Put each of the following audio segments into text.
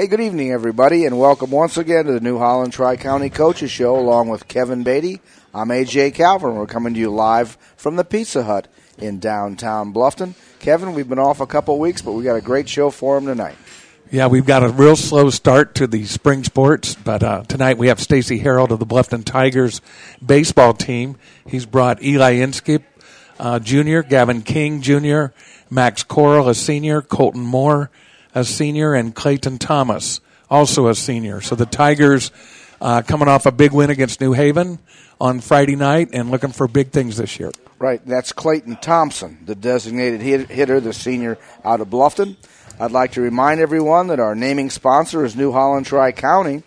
Hey, good evening, everybody, and welcome once again to the New Holland Tri County Coaches Show along with Kevin Beatty. I'm AJ Calvin. We're coming to you live from the Pizza Hut in downtown Bluffton. Kevin, we've been off a couple weeks, but we got a great show for him tonight. Yeah, we've got a real slow start to the spring sports, but uh, tonight we have Stacy Harold of the Bluffton Tigers baseball team. He's brought Eli Inskeep uh, Jr., Gavin King Jr., Max Coral, a senior, Colton Moore, a senior, and Clayton Thomas, also a senior. So the Tigers uh, coming off a big win against New Haven on Friday night and looking for big things this year. Right, that's Clayton Thompson, the designated hit- hitter, the senior out of Bluffton. I'd like to remind everyone that our naming sponsor is New Holland Tri County.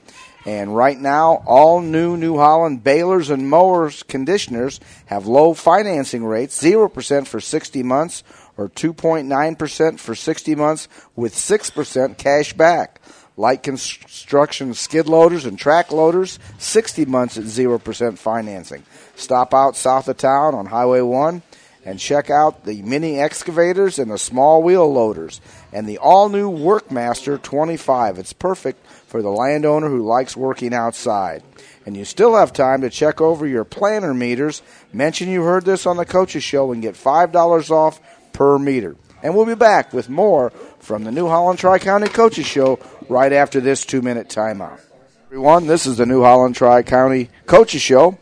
And right now, all new New Holland balers and mowers conditioners have low financing rates 0% for 60 months or 2.9% for 60 months with 6% cash back. Light construction skid loaders and track loaders, 60 months at 0% financing. Stop out south of town on Highway 1 and check out the mini excavators and the small wheel loaders and the all new Workmaster 25. It's perfect for the landowner who likes working outside. And you still have time to check over your planter meters. Mention you heard this on the Coaches Show and get $5 off per meter. And we'll be back with more from the New Holland Tri County Coaches Show right after this two minute timeout. Everyone, this is the New Holland Tri County Coaches Show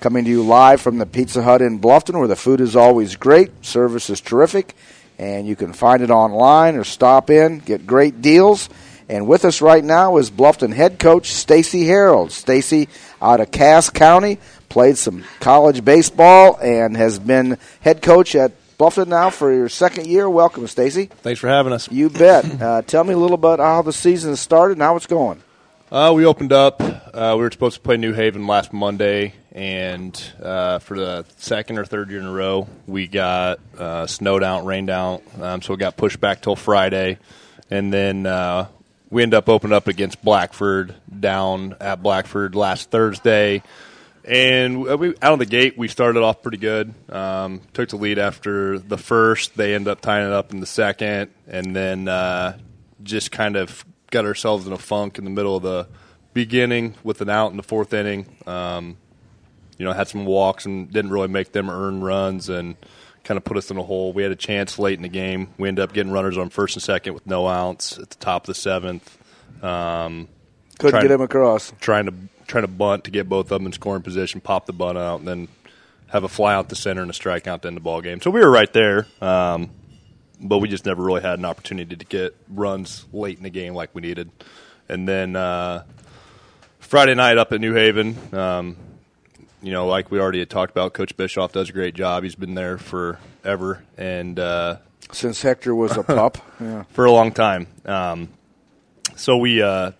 coming to you live from the Pizza Hut in Bluffton where the food is always great, service is terrific, and you can find it online or stop in, get great deals. And with us right now is Bluffton head coach Stacy Harold. Stacy out of Cass County, played some college baseball and has been head coach at Bluffton now for your second year. Welcome, Stacy. Thanks for having us. You bet. uh, tell me a little about how the season started and how it's going. Uh, we opened up. Uh, we were supposed to play New Haven last Monday, and uh, for the second or third year in a row, we got uh, snowed out, rained out, um, so it got pushed back till Friday, and then uh, we ended up opening up against Blackford down at Blackford last Thursday. And we, out of the gate, we started off pretty good. Um, took the lead after the first. They ended up tying it up in the second, and then uh, just kind of got ourselves in a funk in the middle of the beginning with an out in the fourth inning. Um, you know, had some walks and didn't really make them earn runs and kind of put us in a hole. We had a chance late in the game. We ended up getting runners on first and second with no outs at the top of the seventh. Um, Couldn't trying- get him across. Trying to trying to bunt to get both of them in scoring position, pop the bunt out, and then have a fly out the center and a strikeout to end the ball game. So we were right there. Um, but we just never really had an opportunity to get runs late in the game like we needed. And then uh, Friday night up at New Haven, um, you know, like we already had talked about, Coach Bischoff does a great job. He's been there forever and uh, Since Hector was a pup. Yeah. for a long time. Um, so we uh,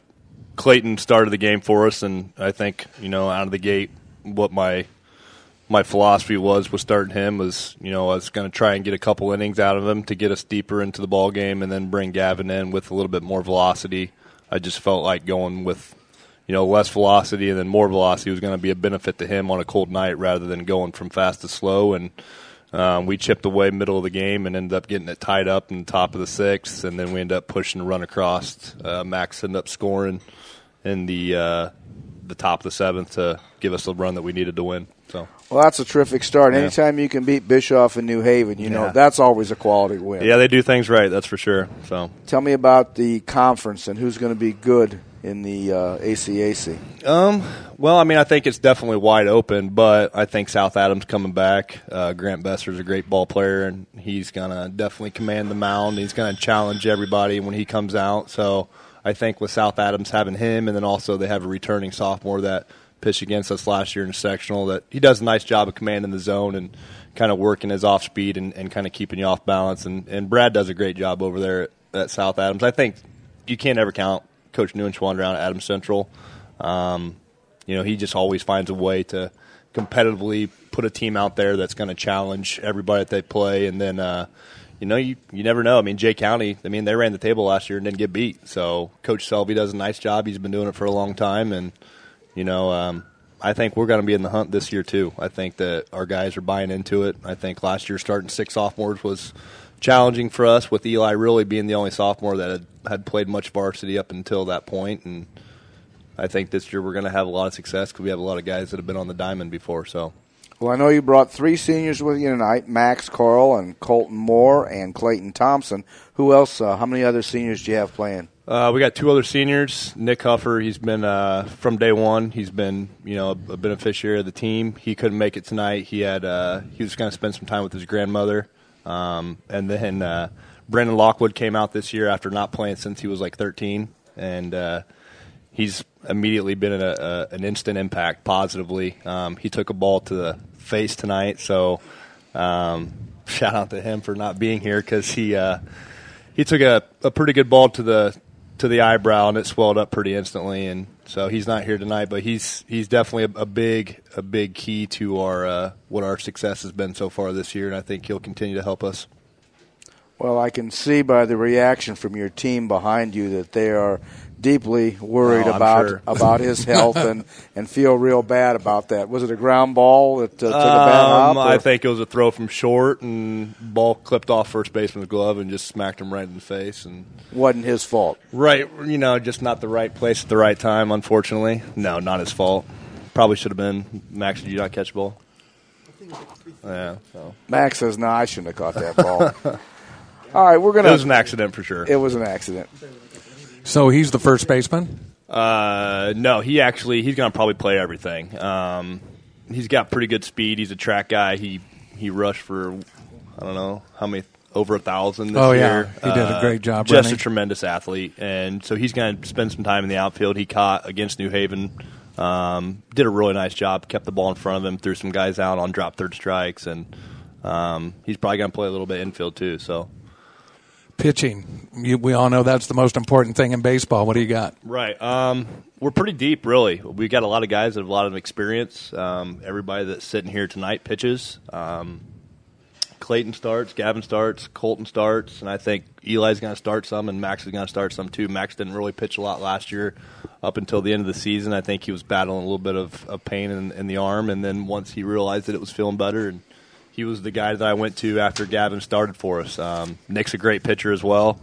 Clayton started the game for us, and I think you know out of the gate, what my my philosophy was was starting him was you know I was going to try and get a couple innings out of him to get us deeper into the ball game, and then bring Gavin in with a little bit more velocity. I just felt like going with you know less velocity and then more velocity was going to be a benefit to him on a cold night rather than going from fast to slow and. Um, we chipped away middle of the game and ended up getting it tied up in the top of the sixth, and then we ended up pushing a run across. Uh, Max ended up scoring in the uh, the top of the seventh to give us the run that we needed to win. So Well, that's a terrific start. Yeah. Anytime you can beat Bischoff in New Haven, you know Yeah. that's always a quality win. yeah, they do things right. That's for sure. So Tell me about the conference and who's going to be good in the uh, ACAC. Um, well, I mean, I think it's definitely wide open, but I think South Adams coming back. Uh, Grant Besser's a great ball player, and he's gonna definitely command the mound. He's gonna challenge everybody when he comes out. So I think with South Adams having him, and then also they have a returning sophomore that pitched against us last year in sectional. That he does a nice job of commanding the zone and kind of working his off speed and, and kind of keeping you off balance. And, and Brad does a great job over there at, at South Adams. I think you can't ever count Coach Neuenschwander out at Adams Central. Um, you know, he just always finds a way to competitively put a team out there that's going to challenge everybody that they play, and then. Uh, you know, you, you never know. I mean, Jay County, I mean, they ran the table last year and didn't get beat. So Coach Selby does a nice job. He's been doing it for a long time. And, you know, um, I think we're going to be in the hunt this year, too. I think that our guys are buying into it. I think last year starting six sophomores was challenging for us with Eli really being the only sophomore that had, had played much varsity up until that point, and I think this year we're going to have a lot of success because we have a lot of guys that have been on the diamond before. So. Well, I know you brought three seniors with you tonight: Max Carl and Colton Moore and Clayton Thompson. Who else? Uh, how many other seniors do you have playing? Uh, we got two other seniors. Nick Huffer, he's been uh, from day one. He's been, you know, a, beneficiary of the team. He couldn't make it tonight. He had uh, he was going to spend some time with his grandmother, um, and then uh, Brandon Lockwood came out this year after not playing since he was like 13, and uh, he's immediately been a, a, an instant impact positively. Um, he took a ball to the face tonight, so um, shout out to him for not being here because he uh, he took a, a pretty good ball to the to the eyebrow and it swelled up pretty instantly, and so he's not here tonight. But he's he's definitely a, a big a big key to our uh, what our success has been so far this year, and I think he'll continue to help us. Well, I can see by the reaction from your team behind you that they are deeply worried oh, about sure. about his health and, and feel real bad about that. Was it a ground ball that uh, took um, a bad hop? I think it was a throw from short and ball clipped off first baseman's glove and just smacked him right in the face and wasn't his fault. Right, you know, just not the right place at the right time. Unfortunately, no, not his fault. Probably should have been. Max, did you not catch the ball? Yeah. So. Max says, "No, I shouldn't have caught that ball." All right, we're gonna. It was an accident for sure. It was an accident. So he's the first baseman. Uh, no, he actually he's going to probably play everything. Um, he's got pretty good speed. He's a track guy. He he rushed for I don't know how many over a thousand this oh, year. yeah, he did a great job. Uh, just a tremendous athlete, and so he's going to spend some time in the outfield. He caught against New Haven. Um, did a really nice job. Kept the ball in front of him. Threw some guys out on drop third strikes, and um, he's probably going to play a little bit infield too. So pitching. You, we all know that's the most important thing in baseball. What do you got? Right. Um, we're pretty deep, really. We've got a lot of guys that have a lot of experience. Um, everybody that's sitting here tonight pitches. Um, Clayton starts, Gavin starts, Colton starts, and I think Eli's going to start some, and Max is going to start some too. Max didn't really pitch a lot last year up until the end of the season. I think he was battling a little bit of, of pain in, in the arm, and then once he realized that it was feeling better and – he was the guy that I went to after Gavin started for us. Um, Nick's a great pitcher as well.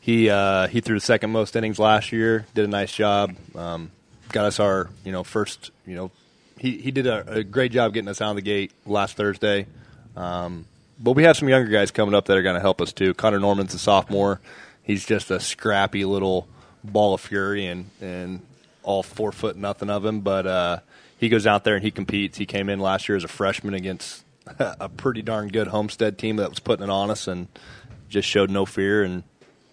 He uh, he threw the second most innings last year. Did a nice job. Um, got us our you know first you know he he did a, a, great job getting us out of the gate last Thursday. Um, but we have some younger guys coming up that are going to help us too. Connor Norman's a sophomore. He's just a scrappy little ball of fury and and all four foot nothing of him. But uh, he goes out there and he competes. He came in last year as a freshman against a pretty darn good Homestead team that was putting it on us and just showed no fear and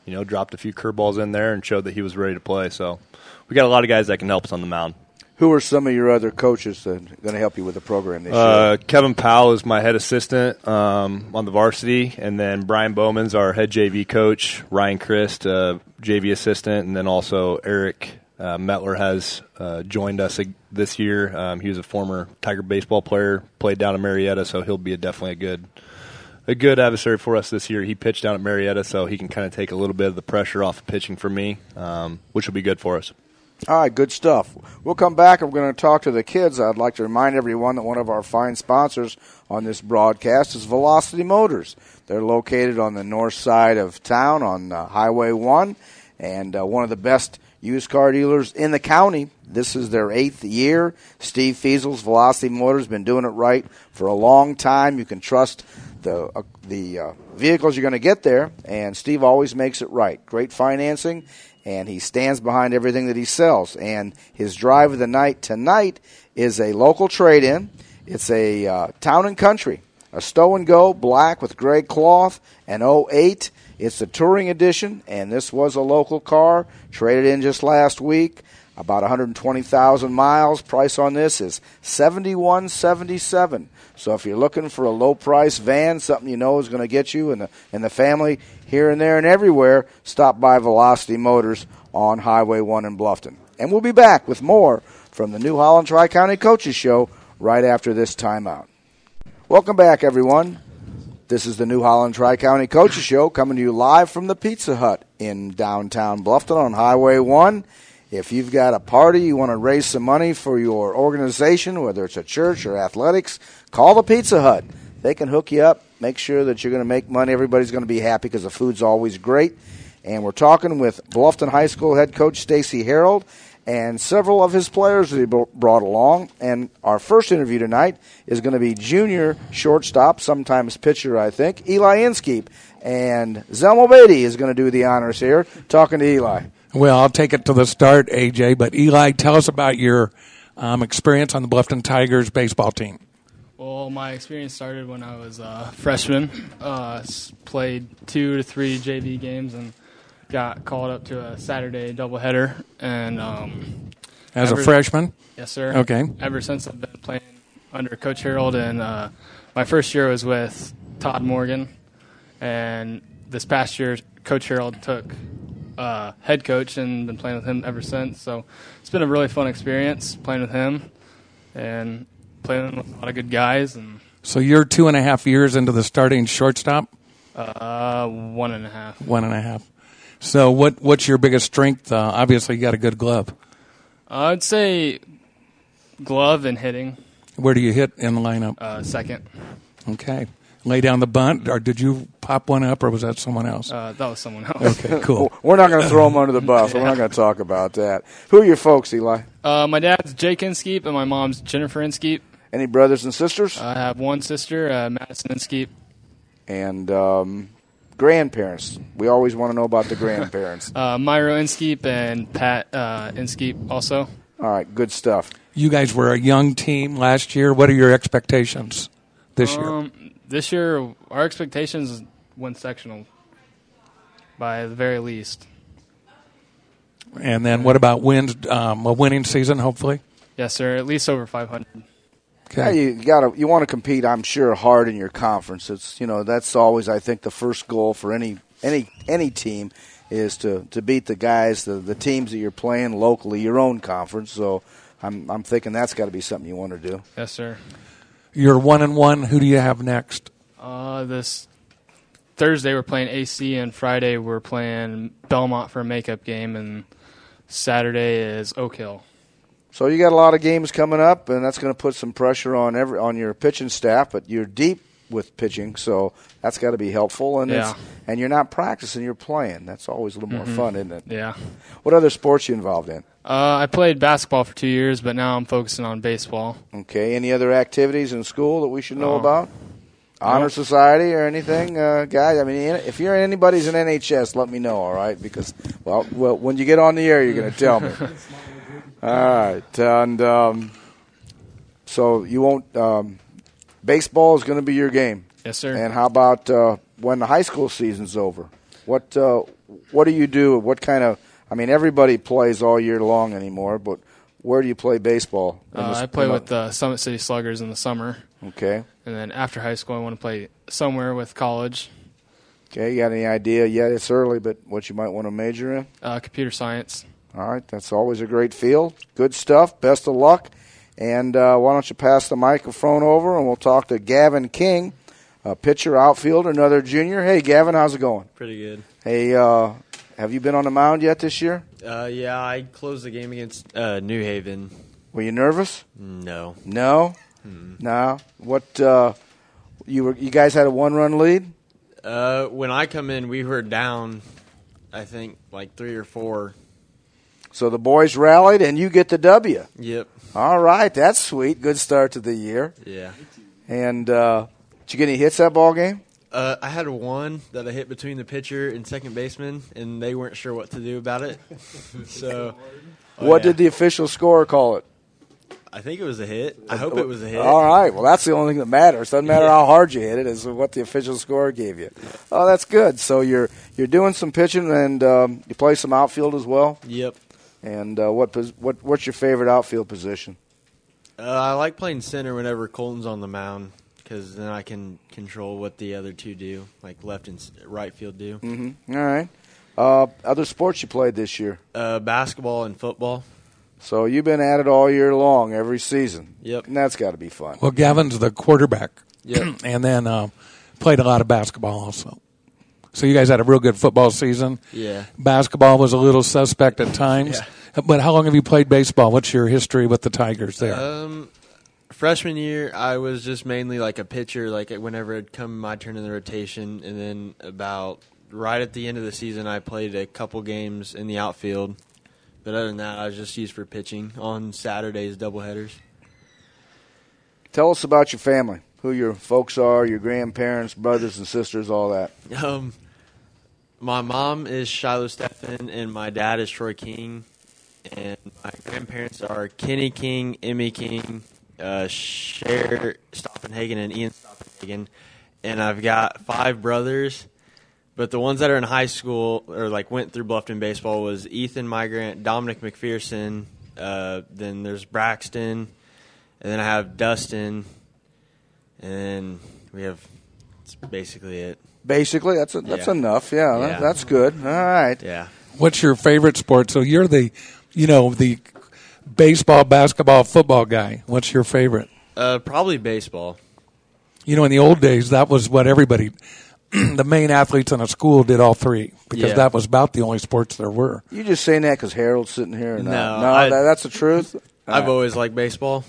you know dropped a few curveballs in there and showed that he was ready to play. So we got a lot of guys that can help us on the mound. Who are some of your other coaches that are going to help you with the program this uh, year? Kevin Powell is my head assistant um, on the varsity, and then Brian Bowman's our head JV coach. Ryan Christ, uh, JV assistant, and then also Eric uh, Metler has uh, joined us this year. Um, he was a former Tiger baseball player, played down at Marietta, so he'll be a, definitely a good a good adversary for us this year. He pitched down at Marietta, so he can kind of take a little bit of the pressure off of pitching for me, um, which will be good for us. All right, good stuff. We'll come back we're going to talk to the kids. I'd like to remind everyone that one of our fine sponsors on this broadcast is Velocity Motors. They're located on the north side of town on uh, Highway 1 and uh, one of the best used car dealers in the county. This is their eighth year. Steve Fiesel's Velocity Motors been doing it right for a long time. You can trust the uh, the uh, vehicles you're going to get there, and Steve always makes it right. Great financing, and he stands behind everything that he sells. And his drive of the night tonight is a local trade-in. It's a uh, town and country, a stow and go black with gray cloth, an 08 it's the touring edition, and this was a local car traded in just last week. About 120,000 miles. Price on this is 71.77. So if you're looking for a low price van, something you know is going to get you and the and the family here and there and everywhere, stop by Velocity Motors on Highway 1 in Bluffton. And we'll be back with more from the New Holland Tri County Coaches Show right after this timeout. Welcome back, everyone. This is the New Holland Tri County Coaches Show coming to you live from the Pizza Hut in downtown Bluffton on Highway 1. If you've got a party, you want to raise some money for your organization, whether it's a church or athletics, call the Pizza Hut. They can hook you up Make sure that you're going to make money. Everybody's going to be happy because the food's always great. And we're talking with Bluffton High School head coach Stacy Harold and several of his players that he brought along. And our first interview tonight is going to be junior shortstop, sometimes pitcher, I think, Eli Inskeep. And Zelmo Beatty is going to do the honors here, talking to Eli. Well, I'll take it to the start, AJ. But Eli, tell us about your um, experience on the Bluffton Tigers baseball team. Well, my experience started when I was a freshman. Uh, played two to three JV games and got called up to a Saturday doubleheader, and um, as ever, a freshman, yes, sir. Okay. Ever since I've been playing under Coach Harold, and uh, my first year was with Todd Morgan, and this past year Coach Harold took uh, head coach and been playing with him ever since. So it's been a really fun experience playing with him and playing with a lot of good guys. And so you're two and a half years into the starting shortstop. Uh, one and a half. One and a half. So, what what's your biggest strength? Uh, obviously, you got a good glove. I'd say glove and hitting. Where do you hit in the lineup? Uh, second. Okay. Lay down the bunt, or did you pop one up, or was that someone else? Uh, that was someone else. Okay, cool. We're not going to throw them under the bus. yeah. We're not going to talk about that. Who are your folks, Eli? Uh, my dad's Jake Inskeep, and my mom's Jennifer Inskeep. Any brothers and sisters? I have one sister, uh, Madison Inskeep. And um, grandparents. We always want to know about the grandparents. uh, Myro Inskeep and Pat uh, Inskeep also. All right, good stuff. You guys were a young team last year. What are your expectations this um, year? This year, our expectations win sectional by the very least. And then, what about wins? Um, a winning season, hopefully. Yes, sir. At least over 500. Okay. Yeah, you got to you want to compete. I'm sure hard in your conference. It's you know that's always I think the first goal for any any any team is to to beat the guys the the teams that you're playing locally, your own conference. So I'm I'm thinking that's got to be something you want to do. Yes, sir. You're one and one. Who do you have next? Uh, this Thursday we're playing AC, and Friday we're playing Belmont for a makeup game, and Saturday is Oak Hill. So you got a lot of games coming up, and that's going to put some pressure on every on your pitching staff. But you're deep with pitching, so that's got to be helpful. And yeah. and you're not practicing, you're playing. That's always a little more mm-hmm. fun, isn't it? Yeah. What other sports you involved in? Uh, I played basketball for two years, but now I'm focusing on baseball. Okay. Any other activities in school that we should know about? Honor no. Society or anything, uh, guys? I mean, if you're anybody's in NHS, let me know, all right? Because well, well, when you get on the air, you're going to tell me. All right, and um, so you won't. Um, baseball is going to be your game. Yes, sir. And how about uh, when the high school season's over? What uh, what do you do? What kind of? I mean, everybody plays all year long anymore, but where do you play baseball? Uh, I play with the Summit City Sluggers in the summer. Okay. And then after high school, I want to play somewhere with college. Okay, you got any idea yet? It's early, but what you might want to major in? Uh, computer science. All right, that's always a great field. Good stuff. Best of luck. And uh, why don't you pass the microphone over and we'll talk to Gavin King, a pitcher, outfielder, another junior. Hey, Gavin, how's it going? Pretty good. Hey, uh, have you been on the mound yet this year? Uh, yeah, I closed the game against uh, New Haven. Were you nervous? No. No. Hmm. No. What? Uh, you were? You guys had a one-run lead. Uh, when I come in, we were down. I think like three or four so the boys rallied, and you get the W. Yep. All right, that's sweet. Good start to the year. Yeah. And uh, did you get any hits that ball game? Uh, I had one that I hit between the pitcher and second baseman, and they weren't sure what to do about it. so, oh what yeah. did the official score call it? I think it was a hit. I hope it was a hit. All right. Well, that's the only thing that matters. Doesn't matter yeah. how hard you hit it; is what the official score gave you. Oh, that's good. So you're you're doing some pitching, and um, you play some outfield as well. Yep. And uh, what what what's your favorite outfield position? Uh, I like playing center whenever Colton's on the mound because then I can control what the other two do, like left and right field do. Mm-hmm. All right. Uh, other sports you played this year? Uh, basketball and football. So you've been at it all year long, every season. Yep. And that's got to be fun. Well, Gavin's the quarterback. Yep. and then uh, played a lot of basketball also. So you guys had a real good football season. Yeah. Basketball was a little suspect at times. Yeah. But how long have you played baseball? What's your history with the Tigers there? Um, freshman year, I was just mainly like a pitcher. Like whenever it'd come my turn in the rotation, and then about right at the end of the season, I played a couple games in the outfield. But other than that, I was just used for pitching on Saturdays, doubleheaders. Tell us about your family, who your folks are, your grandparents, brothers and sisters, all that. Um, my mom is Shiloh Steffen, and my dad is Troy King. And my grandparents are Kenny King, Emmy King, uh, Stoppenhagen, and Ian Stoppenhagen. And I've got five brothers, but the ones that are in high school or like went through Bluffton baseball was Ethan Migrant, Dominic McPherson. Uh, then there's Braxton, and then I have Dustin, and we have. That's basically it. Basically, that's a, that's Yeah. enough. Yeah, that- that's good. All right. Yeah. What's your favorite sport? So you're the, you know, the baseball, basketball, football guy. What's your favorite? Uh, probably baseball. You know, in the old days, that was what everybody, the main athletes in a school did all three because Yeah. that was about the only sports there were. You just saying that because Harold's sitting here? Or? No, no, I- that, that's the truth. All I've right. always liked baseball.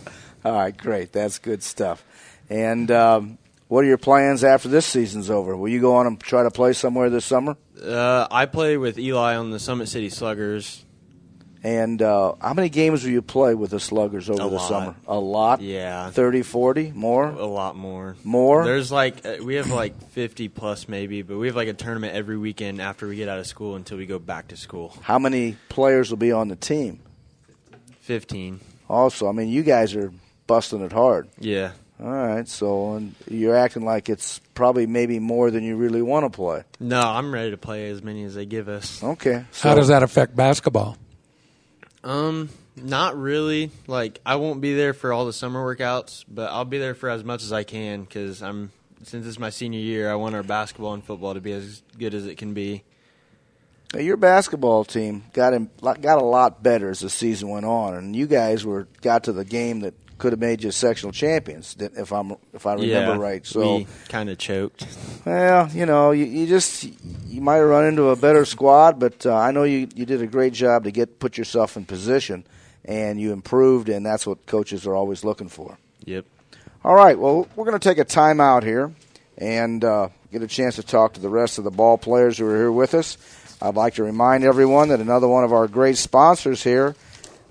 All right, great. That's good stuff. And um, what are your plans after this season's over? Will you go on and try to play somewhere this summer? Uh, I play with Eli on the Summit City Sluggers. And uh, how many games will you play with the Sluggers over A the lot. summer? A lot? Yeah, 30, 40? More? a lot more. More? There's like uh, we have like 50 plus maybe, but we have like a tournament every weekend after we get out of school until we go back to school. How many players will be on the team? 15. Also, I mean, you guys are busting it hard. Yeah. All right, so and you're acting like it's probably maybe more than you really want to play. No, I'm ready to play as many as they give us. Okay. So, How does that affect basketball? Um, not really. Like I won't be there for all the summer workouts, but I'll be there for as much as I can because I'm since it's my senior year. I want our basketball and football to be as good as it can be. Now, Your basketball team got him got a lot better as the season went on, and you guys were got to the game that could have made you sectional champions, if I'm if I remember yeah, right. So, kind of choked. well, you know, you, you just you might have run into a better squad, but uh, I know you you did a great job to get put yourself in position, and you improved, and that's what coaches are always looking for. Yep. All right. Well, we're going to take a timeout here and uh, get a chance to talk to the rest of the ball players who are here with us. I'd like to remind everyone that another one of our great sponsors here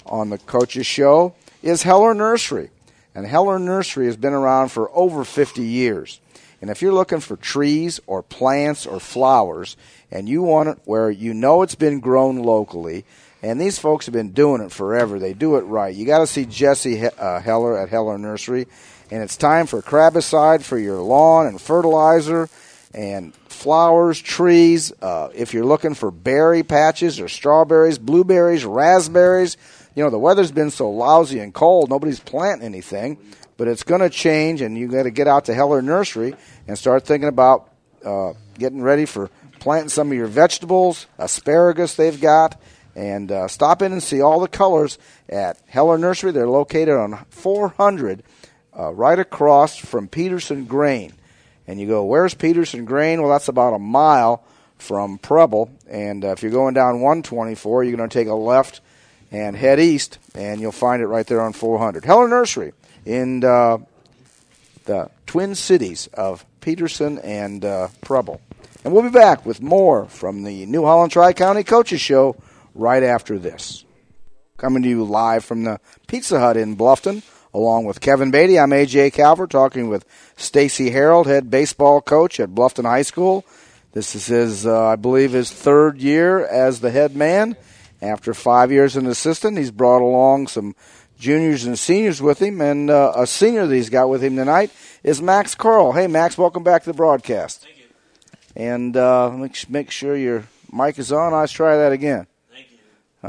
on the Coaches Show is Heller Nursery. And Heller Nursery has been around for over 50 years. And if you're looking for trees or plants or flowers, and you want it where you know it's been grown locally, and these folks have been doing it forever, they do it right. You got to see Jesse uh, Heller at Heller Nursery. And it's time for crabicide for your lawn and fertilizer and flowers, trees. Uh, if you're looking for berry patches or strawberries, blueberries, raspberries, you know, the weather's been so lousy and cold, nobody's planting anything. But it's going to change, and you got to get out to Heller Nursery and start thinking about uh, getting ready for planting some of your vegetables, asparagus they've got, and uh, stop in and see all the colors at Heller Nursery. They're located on 400, uh, right across from Peterson Grain. And you go, where's Peterson Grain? Well, that's about a mile from Preble. And uh, if you're going down 124, you're going to take a left and head east, and you'll find it right there on 400. Heller Nursery in uh, the Twin Cities of Peterson and uh, Preble. And we'll be back with more from the New Holland Tri County Coaches Show right after this. Coming to you live from the Pizza Hut in Bluffton, along with Kevin Beatty. I'm AJ Calvert talking with Stacy Harold, head baseball coach at Bluffton High School. This is his, uh, I believe, his third year as the head man. After five years as an assistant, he's brought along some juniors and seniors with him, and uh, a senior that he's got with him tonight is Max Carl. Hey, Max, welcome back to the broadcast. Thank you. And uh, make, make sure your mic is on. Let's try that again. Thank you.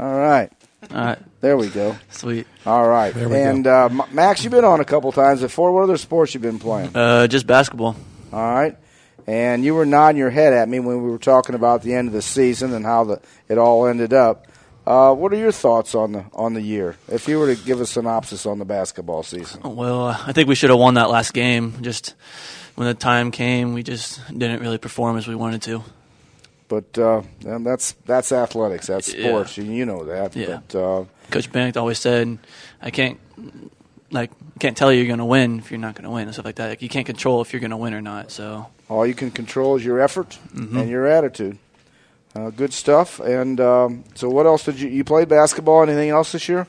All right. All right, There we go. sweet. All right. There we and uh, Max, you've been on a couple times before. What other sports you've been playing? Uh, just basketball. All right. And you were nodding your head at me when we were talking about the end of the season and how the, it all ended up. Uh, what are your thoughts on the on the year? If you were to give a synopsis on the basketball season, Well, uh, I think we should have won that last game. Just when the time came, we just didn't really perform as we wanted to. but uh, and that's that's athletics, that's sports, and you know that. Yeah. But uh, Coach Bennett always said, "I can't like can't tell you you're going to win if you're not going to win and stuff like that. Like you can't control if you're going to win or not. So All you can control is your effort Mm-hmm. and your attitude. Uh, good stuff. And um, so, what else did you you played basketball? Anything else this year?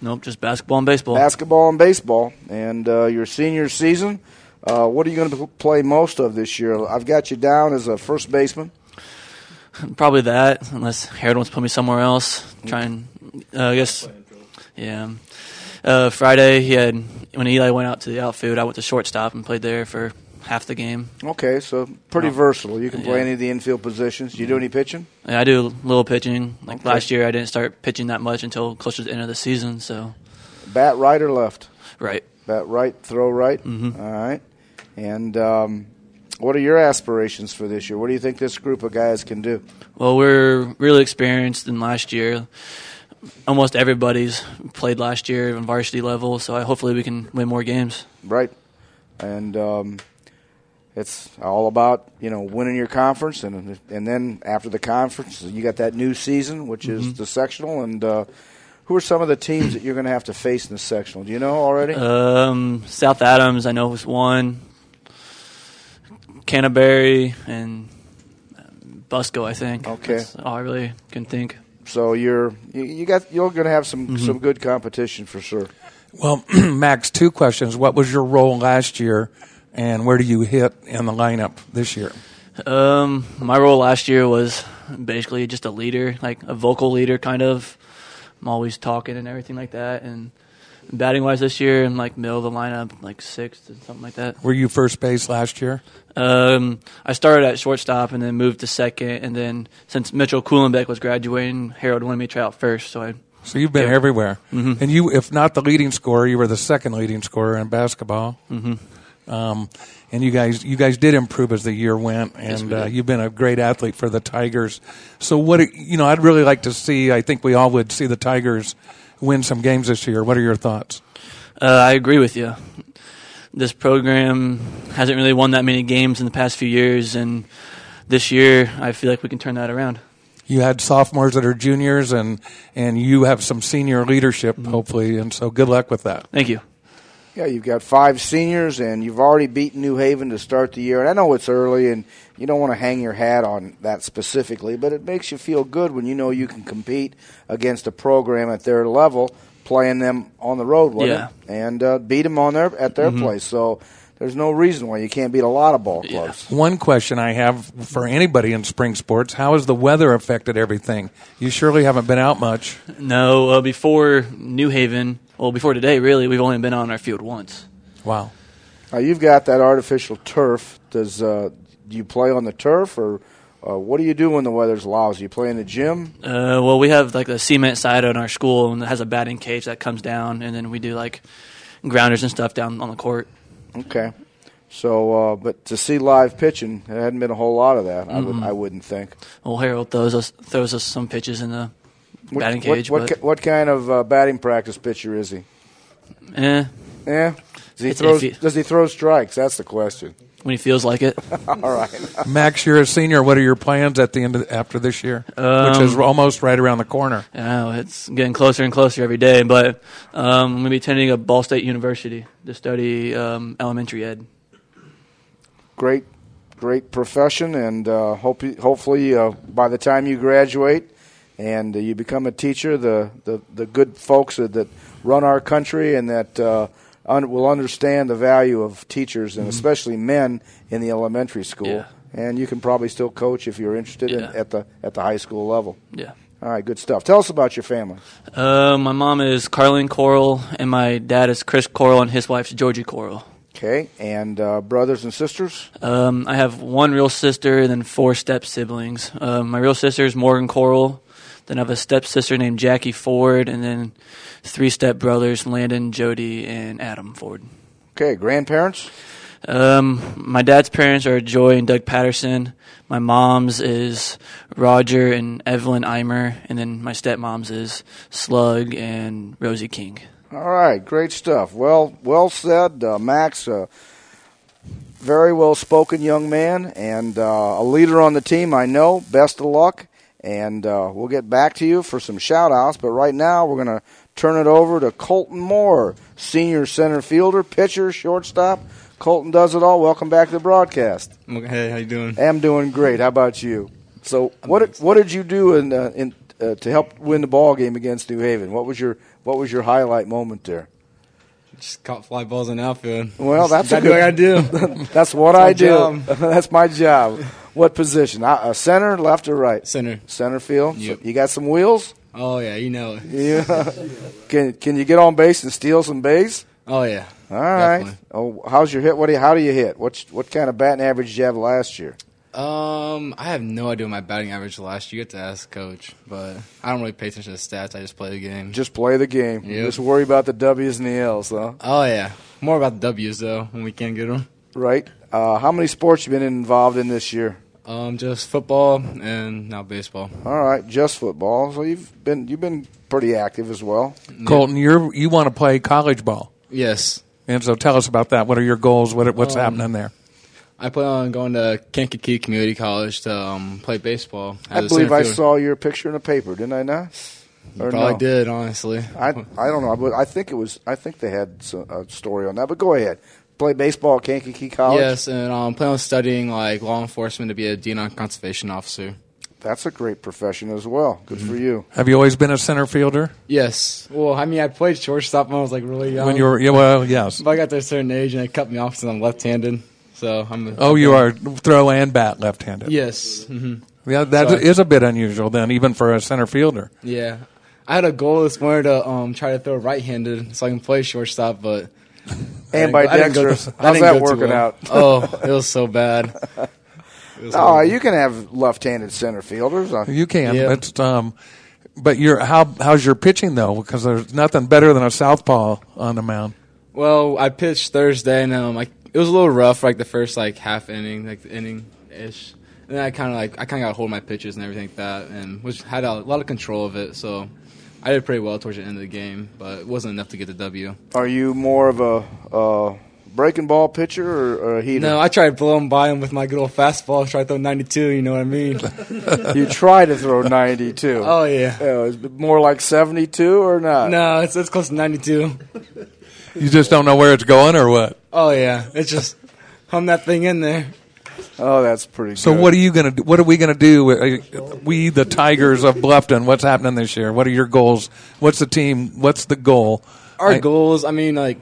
nope, just basketball and baseball. Basketball and baseball. And uh, your senior season. Uh, what are you going to play most of this year? I've got you down as a first baseman. Probably that, unless Harold wants to put me somewhere else. Try and uh, I guess yeah. Uh, Friday he had when Eli went out to the outfield. I went to shortstop and played there for half the game. Okay, so pretty Oh. versatile. You can play Yeah. any of the infield positions. Do you do any pitching? And I do a little pitching. Like Okay. last year, I didn't start pitching that much until closer to the end of the season. So Bat right or left? right. Bat right, throw right. Mhm. All right. And um, what are your aspirations for this year? What do you think this group of guys can do? Well, we're really experienced than last year. Almost everybody's played last year on varsity level, so I, hopefully we can win more games. Right. And um, it's all about you know winning your conference, and and then after the conference, you got that new season, which is the sectional. And uh, who are some of the teams that you're going to have to face in the sectional? Do you know already? Um, South Adams, I know was one. Canterbury and um, Busco, I think. Okay. That's all I really can think. so you're you, you got you're going to have some some good competition for sure. Well, Max, two questions. What was your role last year, and where do you hit in the lineup this year? Um, my role last year was basically just a leader, like a vocal leader, kind of. I'm always talking and everything like that. And batting wise, this year, I'm like middle of the lineup, like sixth and something like that. Were you first base last year? Um, I started at shortstop and then moved to second. And then since Mitchell Kuhlenbeck was graduating, Harold wanted me to try out first. So I, So you've been Yeah. everywhere, Mhm. and you, if not the leading scorer, you were the second leading scorer in basketball. Mm-hmm. Um, and you guys, you guys did improve as the year went, Yes, and we uh, you've been a great athlete for the Tigers. So what, you know, I'd really like to see. I think we all would see the Tigers win some games this year. What are your thoughts? uh, I agree with you. This program hasn't really won that many games in the past few years. And this year, I feel like we can turn that around. You had sophomores that are juniors, and and you have some senior leadership, Mm-hmm. hopefully, and so good luck with that. Thank you. Yeah, you've got five seniors, and you've already beaten New Haven to start the year. And I know it's early, and you don't want to hang your hat on that specifically, but it makes you feel good when you know you can compete against a program at their level, playing them on the road, wasn't Yeah. it? and uh, beat them on their at their place. So there's no reason why you can't beat a lot of ball Yeah. clubs. One question I have for anybody in spring sports: How has the weather affected everything? You surely haven't been out much. No, uh, before New Haven, well, before today, really, we've only been on our field once. Wow. Now you've got that artificial turf. Does uh, do you play on the turf, or uh, what do you do when the weather's lousy? You play in the gym? Uh, well, we have like a cement side on our school, and it has a batting cage that comes down, and then we do like grounders and stuff down on the court. Okay. So, uh, but to see live pitching, there hadn't been a whole lot of that. I would, I wouldn't think. Well, Harold throws us throws us some pitches in the What, batting cage, what, but ki- what kind of uh, batting practice pitcher is he? eh, Yeah. Does he It's throw? iffy. Does he throw strikes? That's the question. When he feels like it. All right. Max, you're a senior. What are your plans at the end of, after this year, which Um, is almost right around the corner? I know it's getting closer and closer every day, but um, I'm going to be attending a Ball State University to study um, elementary ed. great, great profession, and uh, hope hopefully uh, by the time you graduate and uh, you become a teacher, the, the, the good folks that, that run our country and that uh, un- will understand the value of teachers and especially men in the elementary school. Yeah. And you can probably still coach if you're interested in, at the at the high school level. Yeah. All right, good stuff. Tell us about your family. Uh, my mom is Carlin Coral, and my dad is Chris Coral, and his wife's Georgie Coral. Okay, and uh, brothers and sisters. Um, I have one real sister and then four step siblings. Um, my real sister is Morgan Coral. Then I have a step sister named Jackie Ford, and then three step brothers Landon, Jody, and Adam Ford. Okay, grandparents. Um, my dad's parents are Joy and Doug Patterson. My mom's is Roger and Evelyn Eimer, and then my stepmom's is Slug and Rosie King. All right, great stuff. Well, well said, uh, Max. Uh, very well spoken young man and uh, a leader on the team. I know. Best of luck, and uh, we'll get back to you for some shout outs. But right now, we're going to turn it over to Colton Moore, senior center fielder, pitcher, shortstop. Colton does it all. Welcome back to the broadcast. Hey, how you doing? I'm doing great. How about you? So, what did, what did you do in, uh, in uh, to help win the ball game against New Haven? What was your what was your highlight moment there? Just caught fly balls in the outfield. Well, that's Gotta what I do. That's what my I do. job. that's my job. What position? Uh, center, left, or right? Center. Center field. So you got some wheels. Oh yeah, you know it. Yeah. can can you get on base and steal some base? Oh yeah. All right. Definitely. Oh, how's your hit? What do you, how do you hit? What's what kind of batting average did you have last year? Um, I have no idea what my batting average last. Year. You get to ask coach, but I don't really pay attention to stats. I just play the game. Just play the game. Yep. Just worry about the W's and the L's, huh? Oh yeah, more about the W's though when we can't get them. Right. Uh, how many sports you been involved in this year? Um, just football and now baseball. All right, just football. So you've been you've been pretty active as well. Colton, you're you want to play college ball, Yes, and so tell us about that. What are your goals? What what's Um, happening there? I plan on going to Kankakee Community College to um, play baseball. I believe I saw your picture in the paper, didn't I not? Or Probably no? did honestly. I I don't know. but I think it was. I think they had a story on that. But go ahead. Play baseball at Kankakee College. Yes, and I'm um, plan on studying like law enforcement to be a DNR conservation officer. That's a great profession as well. Good Mm-hmm. for you. Have you always been a center fielder Yes. Well, I mean, I played shortstop when I was like really young. when you were? Yeah, well, yes. But I got to a certain age and they cut me off since I'm left-handed. So I'm. Oh, you are throw and bat left-handed. Yes. hmm Yeah, that is So I- a bit unusual then, even for a center fielder. Yeah. I had a goal this morning to um, try to throw right-handed so I can play shortstop, but And by I Dexter's. I How's didn't that working well. out? Oh, it was so bad. Was Oh, horrible. you can have left-handed center fielders. You can. Yeah. It's um, but you're how how's your pitching though? Because there's nothing better than a southpaw on the mound. Well, I pitched Thursday, and um, like it was a little rough, like the first like half inning, like the inning ish. And then I kind of like I kind of got hold of my pitches and everything like that, and which had a lot of control of it. So I did pretty well towards the end of the game, but it wasn't enough to get the W. Are you more of a uh, breaking ball pitcher or, or a heater? No, I tried blowing by him with my good old fastball. Try to throw 92. You know what I mean? you try to throw 92. oh yeah. Yeah, is it more like 72 or not? No, it's it's close to 92. You just don't know where it's going or what. Oh yeah, it's just hum that thing in there. Oh, that's pretty So good. what are you gonna do? What are we gonna do? Uh, We, the Tigers of Bluffton. What's happening this year? What are your goals? What's the team? What's the goal? Our I- goals, I mean, like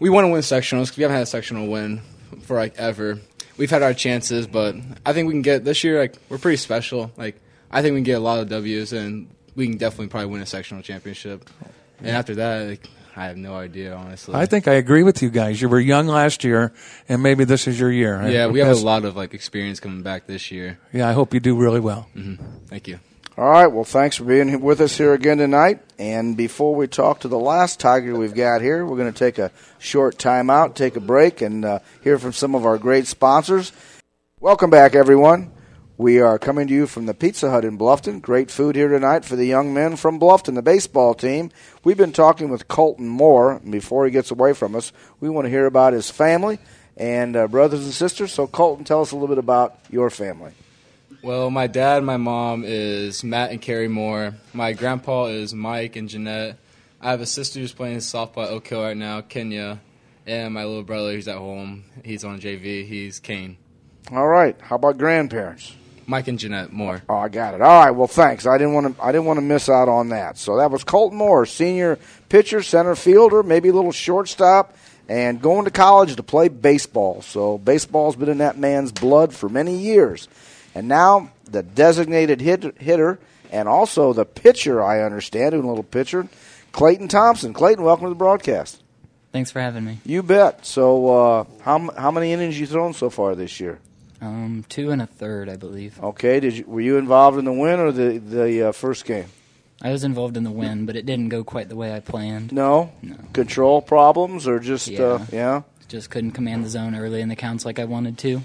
we want to win sectionals because we haven't had a sectional win for like ever. We've had our chances, but I think we can get this year. Like we're pretty special. Like I think we can get a lot of Ws, and we can definitely probably win a sectional championship. And after that, like, I have no idea, honestly. I think I agree with you guys. You were young last year, and maybe this is your year. yeah, we have a lot of like experience coming back this year. Yeah, I hope you do really well. Thank you. All right. Well, thanks for being with us here again tonight. And before we talk to the last Tiger we've got here, we're going to take a short time out, take a break, and uh, hear from some of our great sponsors. Welcome back, everyone. We are coming to you from the Pizza Hut in Bluffton. Great food here tonight for the young men from Bluffton, the baseball team. We've been talking with Colton Moore. And before he gets away from us, we want to hear about his family and uh, brothers and sisters. So, Colton, tell us a little bit about your family. Well, my dad, and my mom is Matt and Carrie Moore. My grandpa is Mike and Jeanette. I have a sister who's playing softball at Oak Hill right now, Kenya, and my little brother who's at home. He's on JV. He's Kane. All right. How about grandparents? Mike and Jeanette Moore. Oh, I got it. All right. Well, thanks. I didn't want to. I didn't want to miss out on that. So that was Colton Moore, senior pitcher, center fielder, maybe a little shortstop, and going to college to play baseball. So baseball's been in that man's blood for many years, and now the designated hit, hitter and also the pitcher. I understand, doing a little pitcher, Clayton Thompson. Clayton, welcome to the broadcast. Thanks for having me. You bet. So, uh, how how many innings you thrown so far this year? Um, two and a third, I believe. Okay. Did you were you involved in the win or the the uh, first game? I was involved in the win, but it didn't go quite the way I planned. No? No. Control problems or just, uh, yeah? Just couldn't command the zone early in the counts like I wanted to.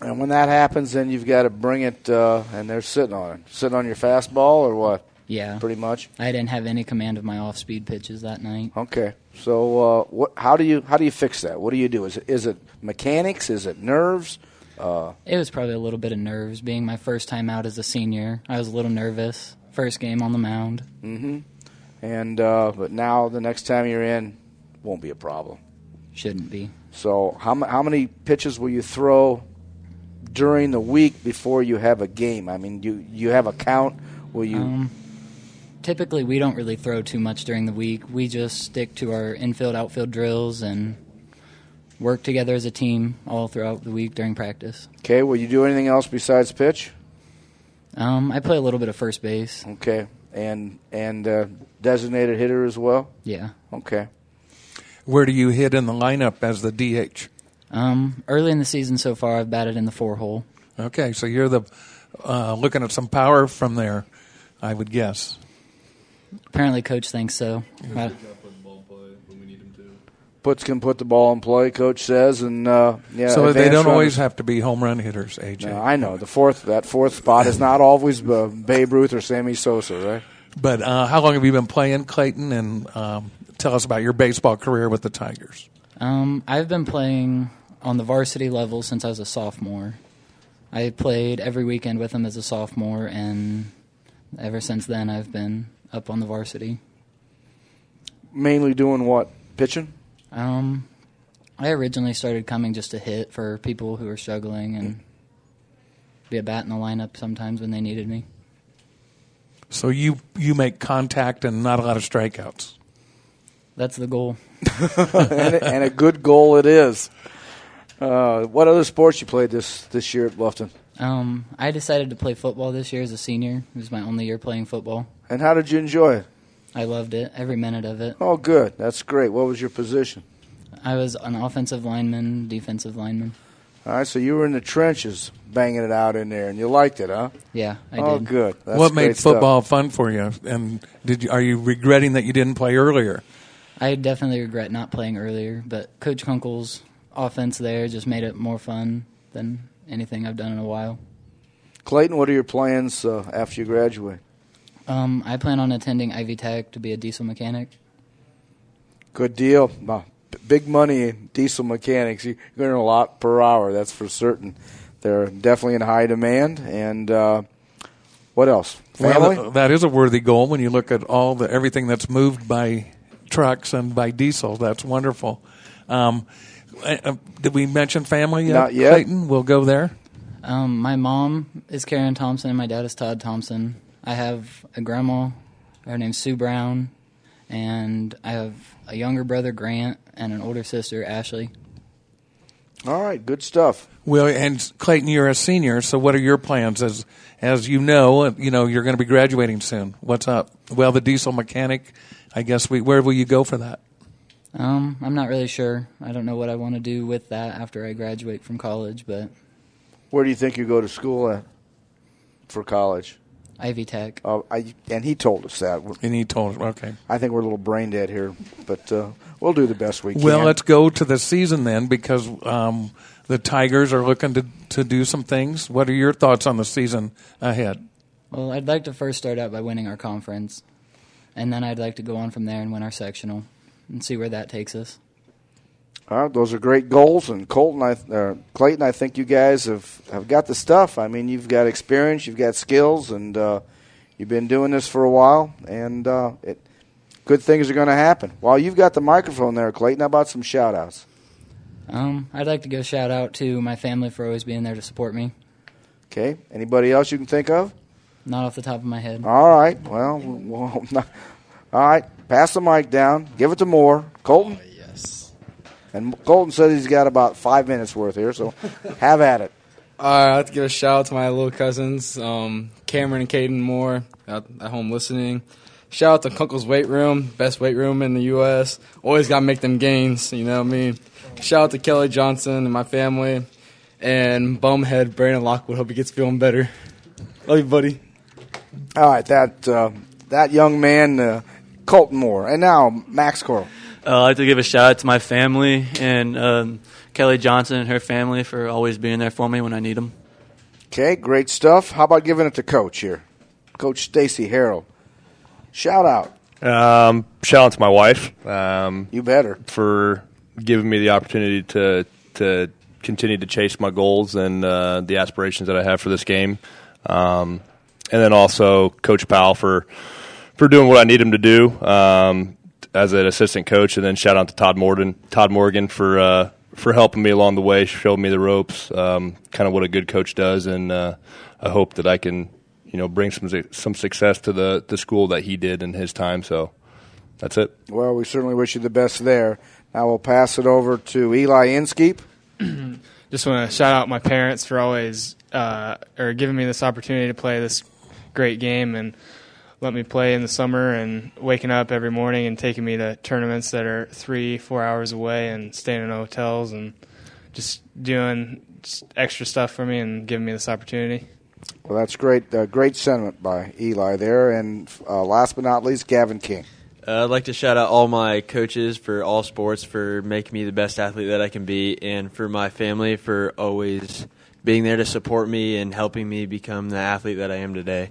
And when that happens, then you've got to bring it, uh, and they're sitting on it. Sitting on your fastball or what, Yeah. pretty much? I didn't have any command of my off-speed pitches that night. Okay. So, uh, what, how do you how do you fix that? What do you do? Is it, is it mechanics? Is it nerves? Uh, It was probably a little bit of nerves. Being my first time out as a senior, I was a little nervous. First game on the mound. Mm-hmm. And uh, but now the next time you're in, won't be a problem. Shouldn't be. So how how many pitches will you throw during the week before you have a game? I mean, you you have a count. Will you? Um, typically, we don't really throw too much during the week. We just stick to our infield, outfield drills and work together as a team all throughout the week during practice. okay. Will you do anything else besides pitch? Um, I play a little bit of first base. Okay. And and uh, designated hitter as well. Yeah. Okay. Where do you hit in the lineup as the DH? Um, early in the season so far, I've batted in the four hole. Okay, so you're the uh, looking at some power from there, I would guess. Apparently, coach thinks so. Puts can put the ball in play. Coach says, and uh, yeah. so they don't always have to be home run hitters, AJ. No, I know the fourth that fourth spot is not always uh, Babe Ruth or Sammy Sosa, right? But uh, how long have you been playing, Clayton? And um, tell us about your baseball career with the Tigers. Um, I've been playing on the varsity level since I was a sophomore. I played every weekend with them as a sophomore, and ever since then, I've been up on the varsity. Mainly doing what? Pitching. Um, I originally started coming just to hit for people who were struggling and be a bat in the lineup sometimes when they needed me. So you you make contact and not a lot of strikeouts. That's the goal. and, a, and a good goal it is. Uh, what other sports you played this this year at Bluffton? Um, I decided to play football this year as a senior. It was my only year playing football. And how did you enjoy it? I loved it, every minute of it. Oh, good. That's great. What was your position? I was an offensive lineman, defensive lineman. All right, so you were in the trenches, banging it out in there, and you liked it, huh? Yeah, I did. oh, did. good. That's what made great stuff. football fun for you? And did you, are you regretting that you didn't play earlier? I definitely regret not playing earlier, but Coach Kunkel's offense there just made it more fun than anything I've done in a while. Clayton, what are your plans uh, after you graduate? Um, I plan on attending Ivy Tech to be a diesel mechanic. Good deal. Uh, b- big money in diesel mechanics. You you earn a lot per hour, that's for certain. They're definitely in high demand. And uh, what else? Family? Well, that is a worthy goal when you look at all the everything that's moved by trucks and by diesel. That's wonderful. Um, uh, did we mention family yet? Not yet. Clayton, we'll go there. Um, my mom is Karen Thompson, and my dad is Todd Thompson. I have a grandma, her name's Sue Brown, and I have a younger brother, Grant, and an older sister, Ashley. All right, good stuff. Well, and Clayton, you're a senior, so what are your plans? As as you know, you know you're going to be graduating soon. What's up? Well, the diesel mechanic. I guess we. Where will you go for that? Um, I'm not really sure. I don't know what I want to do with that after I graduate from college, but Where do you think you go to school at for college? Ivy Tech. Uh, I, and he told us that. And he told. Us, okay. I think we're a little brain dead here, but uh, we'll do the best we can. Well, let's go to the season then, because um, the Tigers are looking to to do some things. What are your thoughts on the season ahead? Well, I'd like to first start out by winning our conference, and then I'd like to go on from there and win our sectional and see where that takes us. All right, those are great goals, and Colton, I, uh, Clayton, I think you guys have, have got the stuff. I mean, you've got experience, you've got skills, and uh, you've been doing this for a while, and uh, it, good things are going to happen. While you've got the microphone there, Clayton, how about some shout outs? Um, I'd like to give a shout out to my family for always being there to support me. Okay, anybody else you can think of? Not off the top of my head. All right, well, well all right, pass the mic down, give it to Moore. Colton? And Colton said he's got about five minutes worth here, so have at it. All right, I'd like to give a shout out to my little cousins, um, Cameron and Caden Moore, out at home listening. Shout out to Kunkel's Weight Room, best weight room in the U.S. Always got to make them gains, you know what I mean? Shout out to Kelly Johnson and my family. And Bumhead Brandon Lockwood. Hope he gets feeling better. Love you, buddy. All right, that uh, that young man, uh, Colton Moore, and now Max Coral. Uh, I'd like to give a shout out to my family and um, Kelly Johnson and her family for always being there for me when I need them. Okay, great stuff. How about giving it to Coach here, Coach Stacy Harrell? Shout out. Um, shout out to my wife. Um, You better. for giving me the opportunity to to continue to chase my goals and uh, the aspirations that I have for this game. Um, and then also Coach Powell for for doing what I need him to do um, as an assistant coach. And then shout out to Todd Morgan, Todd Morgan for uh, for helping me along the way, showing me the ropes, um, kind of what a good coach does. And uh, I hope that I can you know bring some some success to the the school that he did in his time. So that's it. Well, we certainly wish you the best there. Now we'll pass it over to Eli Inskeep. Just want to shout out my parents for always uh, or giving me this opportunity to play this great game and let me play in the summer and waking up every morning and taking me to tournaments that are three, four hours away and staying in hotels and just doing just extra stuff for me and giving me this opportunity. Well, that's great. Uh, great sentiment by Eli there. And uh, last but not least, Gavin King. Uh, I'd like to shout out all my coaches for all sports for making me the best athlete that I can be, and for my family for always being there to support me and helping me become the athlete that I am today.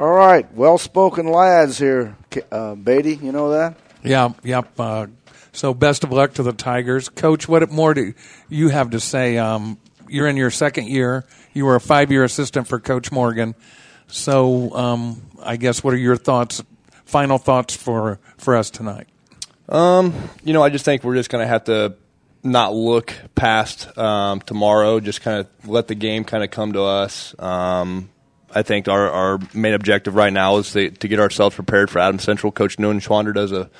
All right, well-spoken lads here, uh, Beatty. You know that? Yeah, yep. Uh, so best of luck to the Tigers, Coach. What more do you have to say? Um, you're in your second year. You were a five-year assistant for Coach Morgan. So um, I guess what are your thoughts? Final thoughts for for us tonight? Um, you know, I just think we're just going to have to not look past um, tomorrow. Just kind of let the game kind of come to us. Um, I think our, our main objective right now is to, to get ourselves prepared for Adams Central. Coach Neuenschwander does a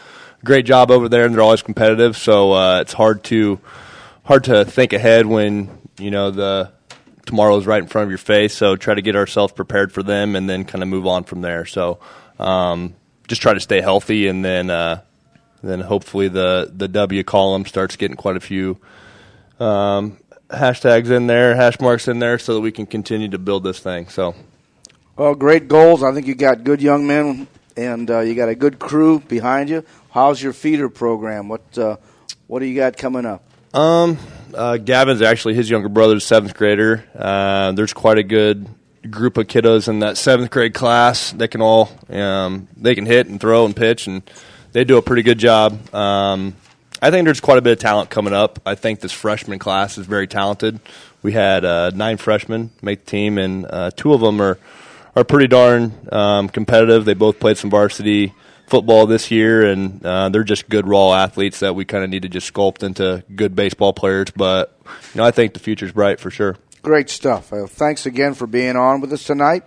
great job over there, and they're always competitive. So uh, it's hard to hard to think ahead when you know the tomorrow is right in front of your face. So try to get ourselves prepared for them, and then kind of move on from there. So um, just try to stay healthy, and then uh, then hopefully the the W column starts getting quite a few um, hashtags in there, hash marks in there, so that we can continue to build this thing. So. Well, great goals. I think you got good young men, and uh, you got a good crew behind you. How's your feeder program? What uh, what do you got coming up? Um, uh, Gavin's actually his younger brother's seventh grader. Uh, there's quite a good group of kiddos in that seventh grade class that can all um, they can hit and throw and pitch, and they do a pretty good job. Um, I think there's quite a bit of talent coming up. I think this freshman class is very talented. We had uh, nine freshmen make the team, and uh, two of them are are pretty darn um, competitive. They both played some varsity football this year, and uh, they're just good raw athletes that we kind of need to just sculpt into good baseball players. But you know, I think the future's bright for sure. Great stuff. Uh, thanks again for being on with us tonight.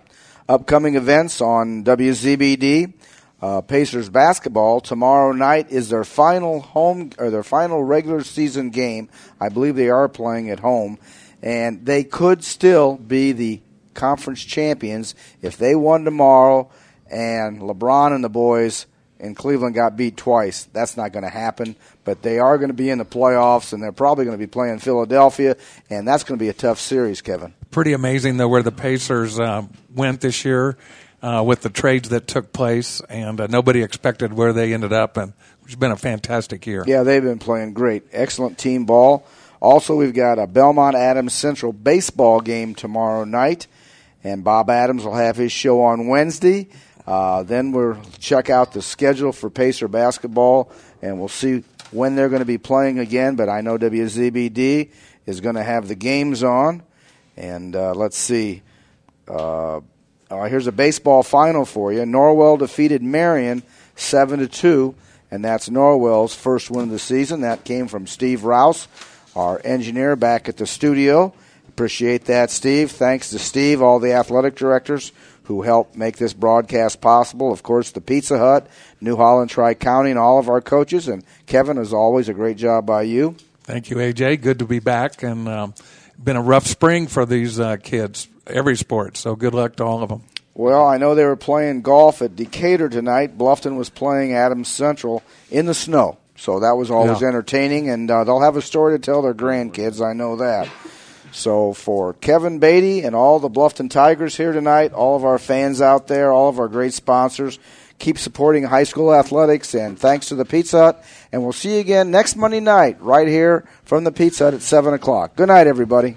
Upcoming events on WZBD. Uh, Pacers basketball tomorrow night is their final home or their final regular season game. I believe they are playing at home, and they could still be the conference champions if they won tomorrow and LeBron and the boys in Cleveland got beat twice. That's not going to happen, but they are going to be in the playoffs and they're probably going to be playing Philadelphia, and that's going to be a tough series, Kevin. Pretty amazing, though, where the Pacers uh, went this year. Uh, with the trades that took place, and uh, nobody expected where they ended up, and it's been a fantastic year. Yeah, they've been playing great, excellent team ball. Also, we've got a Belmont Adams Central baseball game tomorrow night and Bob Adams will have his show on Wednesday. Uh, then we'll check out the schedule for Pacer basketball, and we'll see when they're going to be playing again. But I know WZBD is going to have the games on, and uh, let's see. Uh, here's a baseball final for you. Norwell defeated Marion seven to two, and that's Norwell's first win of the season. That came from Steve Rouse, our engineer back at the studio. Appreciate that, Steve. Thanks to Steve, all the athletic directors who helped make this broadcast possible. Of course, the Pizza Hut, New Holland Tri County, and all of our coaches. And Kevin, as always, a great job by you. Thank you, AJ. Good to be back, and um, been a rough spring for these uh, kids, every sport. So good luck to all of them. Well, I know they were playing golf at Decatur tonight. Bluffton was playing Adams Central in the snow, so that was always yeah. entertaining. And uh, they'll have a story to tell their grandkids. I know that. So for Kevin Beatty and all the Bluffton Tigers here tonight, all of our fans out there, all of our great sponsors, keep supporting high school athletics. And thanks to the Pizza Hut. And we'll see you again next Monday night right here from the Pizza Hut at 7 o'clock. Good night, everybody.